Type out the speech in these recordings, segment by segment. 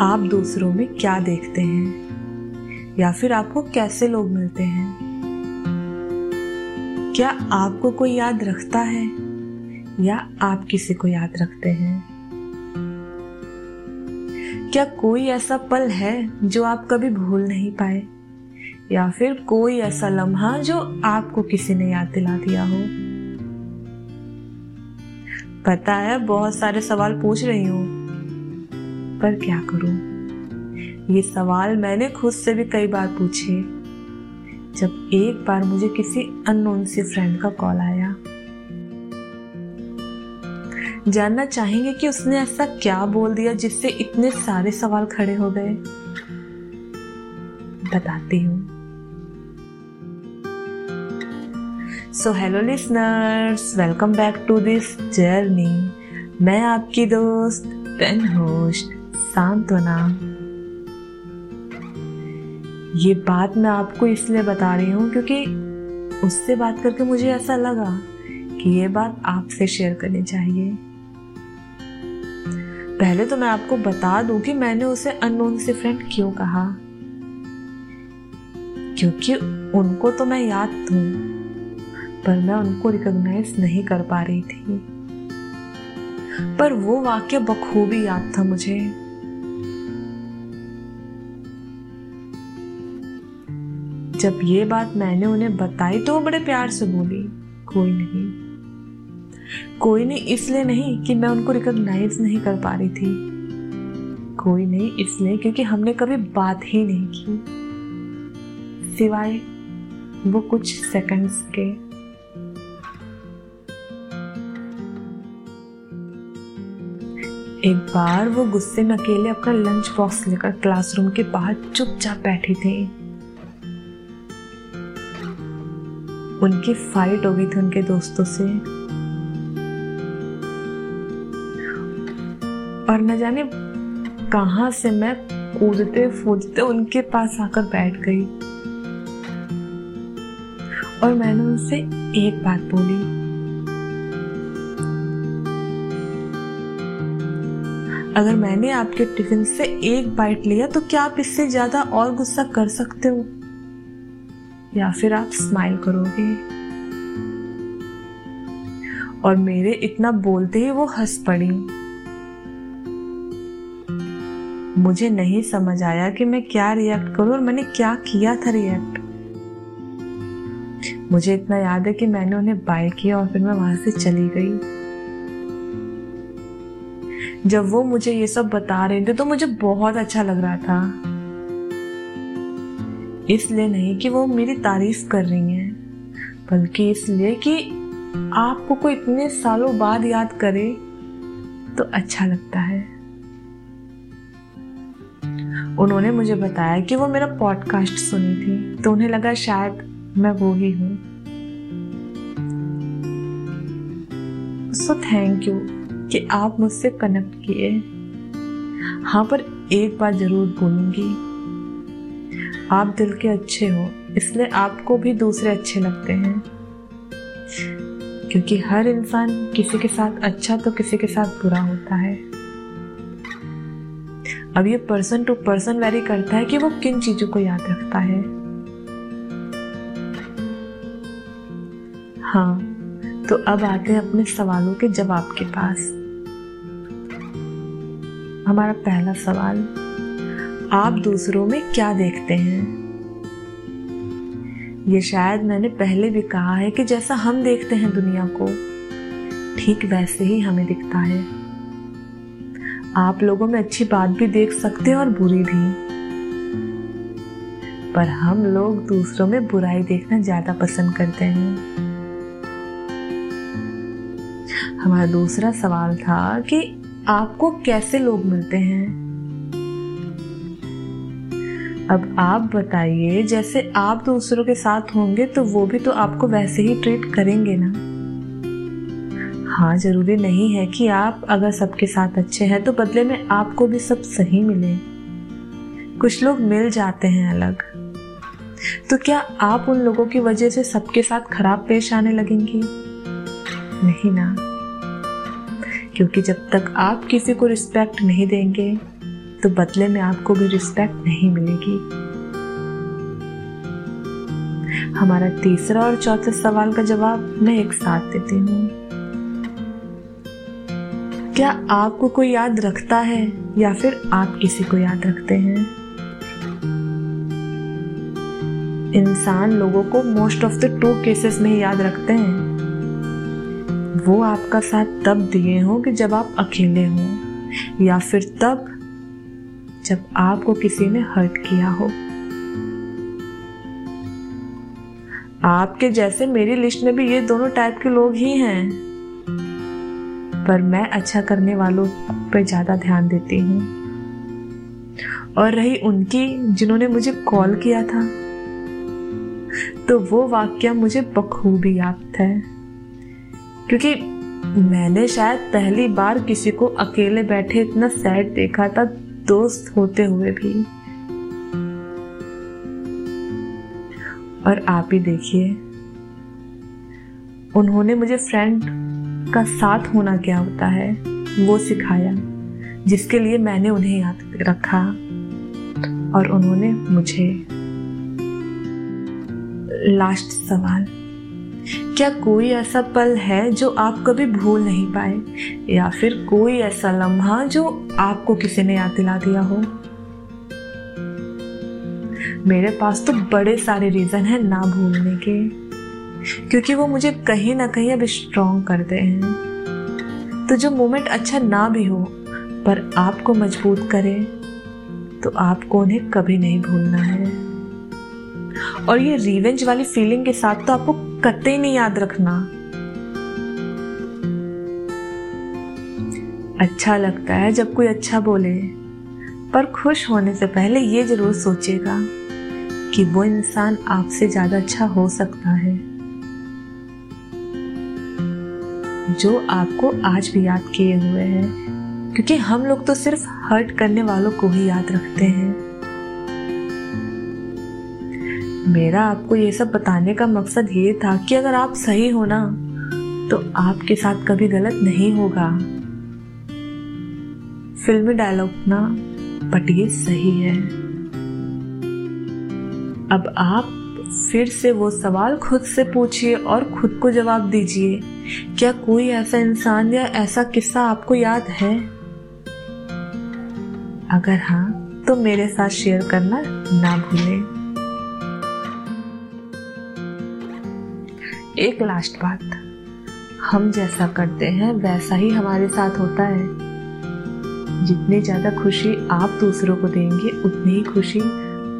आप दूसरों में क्या देखते हैं? या फिर आपको कैसे लोग मिलते हैं? क्या आपको कोई याद रखता है? या आप किसी को याद रखते हैं? क्या कोई ऐसा पल है जो आप कभी भूल नहीं पाए? या फिर कोई ऐसा लम्हा जो आपको किसी ने याद दिला दिया हो? पता है, बहुत सारे सवाल पूछ रही हूँ। पर क्या करूँ? ये सवाल मैंने खुद से भी कई बार पूछे। जब एक बार मुझे किसी अननोन से फ्रेंड का कॉल आया। जानना चाहेंगे कि उसने ऐसा क्या बोल दिया जिससे इतने सारे सवाल खड़े हो गए? बताती हूँ। So hello listeners welcome back to this journey मैं आपकी दोस्त पेन होस्ट सांत्वना। ये बात मैं आपको इसलिए बता रही हूँ क्योंकि उससे बात करके मुझे ऐसा लगा कि ये बात आपसे शेयर करनी चाहिए। पहले तो मैं आपको बता दूँ कि मैंने उसे अननोन से फ्रेंड क्यों कहा। क्योंकि उनको तो मैं याद हूँ पर मैं उनको रिकॉग्नाइज नहीं कर पा रही थी। पर वो वाक्य बखूबी याद था मुझे। जब ये बात मैंने उन्हें बताई तो वो बड़े प्यार से बोली, कोई नहीं। कोई नहीं, इसलिए नहीं कि मैं उनको रिकॉग्नाइज नहीं कर पा रही थी। कोई नहीं, इसलिए क्योंकि हमने कभी बात ही नहीं की। सिवाय वो कुछ सेकंड्स के। एक बार वो गुस्से में अकेले अपना लंच बॉक्स लेकर क्लासरूम के बाहर चुपचाप बैठी थी। उनकी फाइट हो गई थी उनके दोस्तों से। और न जाने कहा से मैं कूदते फूदते उनके पास आकर बैठ गई। और मैंने उनसे एक बात बोली। अगर मैंने आपके टिफ़िन से एक बाइट लिया तो क्या आप इससे ज़्यादा और गुस्सा कर सकते हो? या फिर आप स्माइल करोगे? और मेरे इतना बोलते ही वो हंस पड़ी। मुझे नहीं समझ आया कि मैं क्या रिएक्ट करूँ और मैंने क्या किया था रिएक्ट मुझे इतना याद है कि मैंने उन्हें बाय किया और फिर मैं वहाँ से चली गई। जब वो मुझे ये सब बता रहे थे तो मुझे बहुत अच्छा लग रहा था। इसलिए नहीं कि वो मेरी तारीफ़ कर रही हैं, बल्कि इसलिए कि आपको कोई इतने सालों बाद याद करे तो अच्छा लगता है। उन्होंने मुझे बताया कि वो मेरा पॉडकास्ट सुनी थी तो उन्हें लगा शायद मैं वो ही हूँ। सो थैंक यू कि आप मुझसे कनेक्ट किए। हाँ पर एक बार ज़रूर बोलूँगी। आप दिल के अच्छे हो, इसलिए आपको भी दूसरे अच्छे लगते हैं। क्योंकि हर इंसान किसी के साथ अच्छा तो किसी के साथ बुरा होता है। अब ये पर्सन टू पर्सन वेरी करता है कि वो किन चीज़ों को याद रखता है। हाँ तो अब आते हैं अपने सवालों के जवाब के पास। हमारा पहला सवाल आप दूसरों में क्या देखते हैं? ये शायद मैंने पहले भी कहा है कि जैसा हम देखते हैं दुनिया को, ठीक वैसे ही हमें दिखता है। आप लोगों में अच्छी बात भी देख सकते हैं और बुरी भी। पर हम लोग दूसरों में बुराई देखना ज़्यादा पसंद करते हैं। हमारा दूसरा सवाल था कि आपको कैसे लोग मिलते हैं? अब आप बताइए, जैसे आप दूसरों के साथ होंगे तो वो भी तो आपको वैसे ही ट्रीट करेंगे ना? हाँ ज़रूरी नहीं है कि आप अगर सबके साथ अच्छे हैं तो बदले में आपको भी सब सही मिले। कुछ लोग मिल जाते हैं अलग। तो क्या आप उन लोगों की वजह से सबके साथ खराब पेश आने लगेंगी? नहीं ना। क्योंकि जब तक आप किसी को रिस्पेक्ट नहीं देंगे तो बदले में आपको भी रिस्पेक्ट नहीं मिलेगी। हमारा तीसरा और चौथे सवाल का जवाब मैं एक साथ देती हूँ। क्या आपको कोई याद रखता है या फिर आप किसी को याद रखते हैं? इंसान लोगों को most of the two cases में याद रखते हैं। वो आपका साथ तब दिए हो कि जब आप अकेले हो, या फिर तब जब आपको किसी ने हर्ट किया हो। आपके जैसे मेरी लिस्ट में भी ये दोनों टाइप के लोग ही हैं। पर मैं अच्छा करने वालों पर ज़्यादा ध्यान देती हूँ। और रही उनकी जिन्होंने मुझे कॉल किया था। तो वो वाक्य मुझे बखूबी याद है। क्योंकि मैंने शायद पहली बार किसी को अकेले बैठे इतना सैड देखा था दोस्त होते हुए भी। और आप ही देखिए, उन्होंने मुझे फ्रेंड का साथ होना क्या होता है, वो सिखाया, जिसके लिए मैंने उन्हें याद रखा और उन्होंने मुझे लास्ट सवाल क्या कोई ऐसा पल है जो आप कभी भूल नहीं पाए? या फिर कोई ऐसा लम्हा जो आपको किसी ने याद दिला दिया हो? मेरे पास तो बड़े सारे रीजन है ना भूलने के। क्योंकि वो मुझे कहीं ना कहीं अब स्ट्रॉन्ग करते हैं। तो जो मोमेंट अच्छा ना भी हो, पर आपको मज़बूत करे तो आपको उन्हें कभी नहीं भूलना है। और ये रिवेंज वाली फीलिंग के साथ तो आपको कतई नहीं याद रखना। अच्छा लगता है जब कोई अच्छा बोले, पर खुश होने से पहले ये ज़रूर सोचेगा कि वो इंसान आपसे ज़्यादा अच्छा हो सकता है। जो आपको आज भी याद किए हुए हैं, क्योंकि हम लोग तो सिर्फ़ हर्ट करने वालों को ही याद रखते हैं। मेरा आपको ये सब बताने का मकसद ये था कि अगर आप सही हो ना तो आपके साथ कभी गलत नहीं होगा। फिल्मी डायलॉग ना बट ये सही है। अब आप फिर से वो सवाल खुद से पूछिए और खुद को जवाब दीजिए, क्या कोई ऐसा इंसान या ऐसा किस्सा आपको याद है? अगर हाँ तो मेरे साथ शेयर करना ना भूलें। एक लास्ट बात। हम जैसा करते हैं, वैसा ही हमारे साथ होता है। जितनी ज़्यादा खुशी आप दूसरों को देंगे, उतनी ही खुशी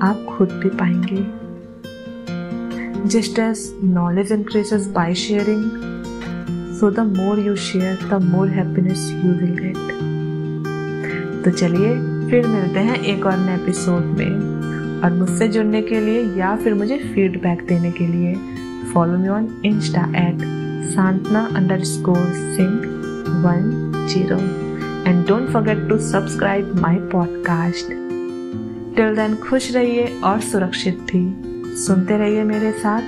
आप खुद भी पाएँगे। Just as knowledge increases by sharing so the more you share the more happiness you will get तो चलिए, फिर मिलते हैं एक और नए एपिसोड में। और मुझसे जुड़ने के लिए या फिर मुझे फीडबैक देने के लिए। Follow me on Insta at Santna underscore Singh 10 and don't forget to subscribe my podcast. Till then खुश रहिए और सुरक्षित भी सुनते रहिए मेरे साथ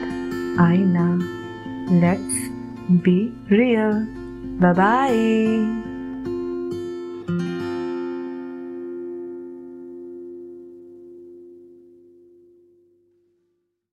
आई ना let's be real bye bye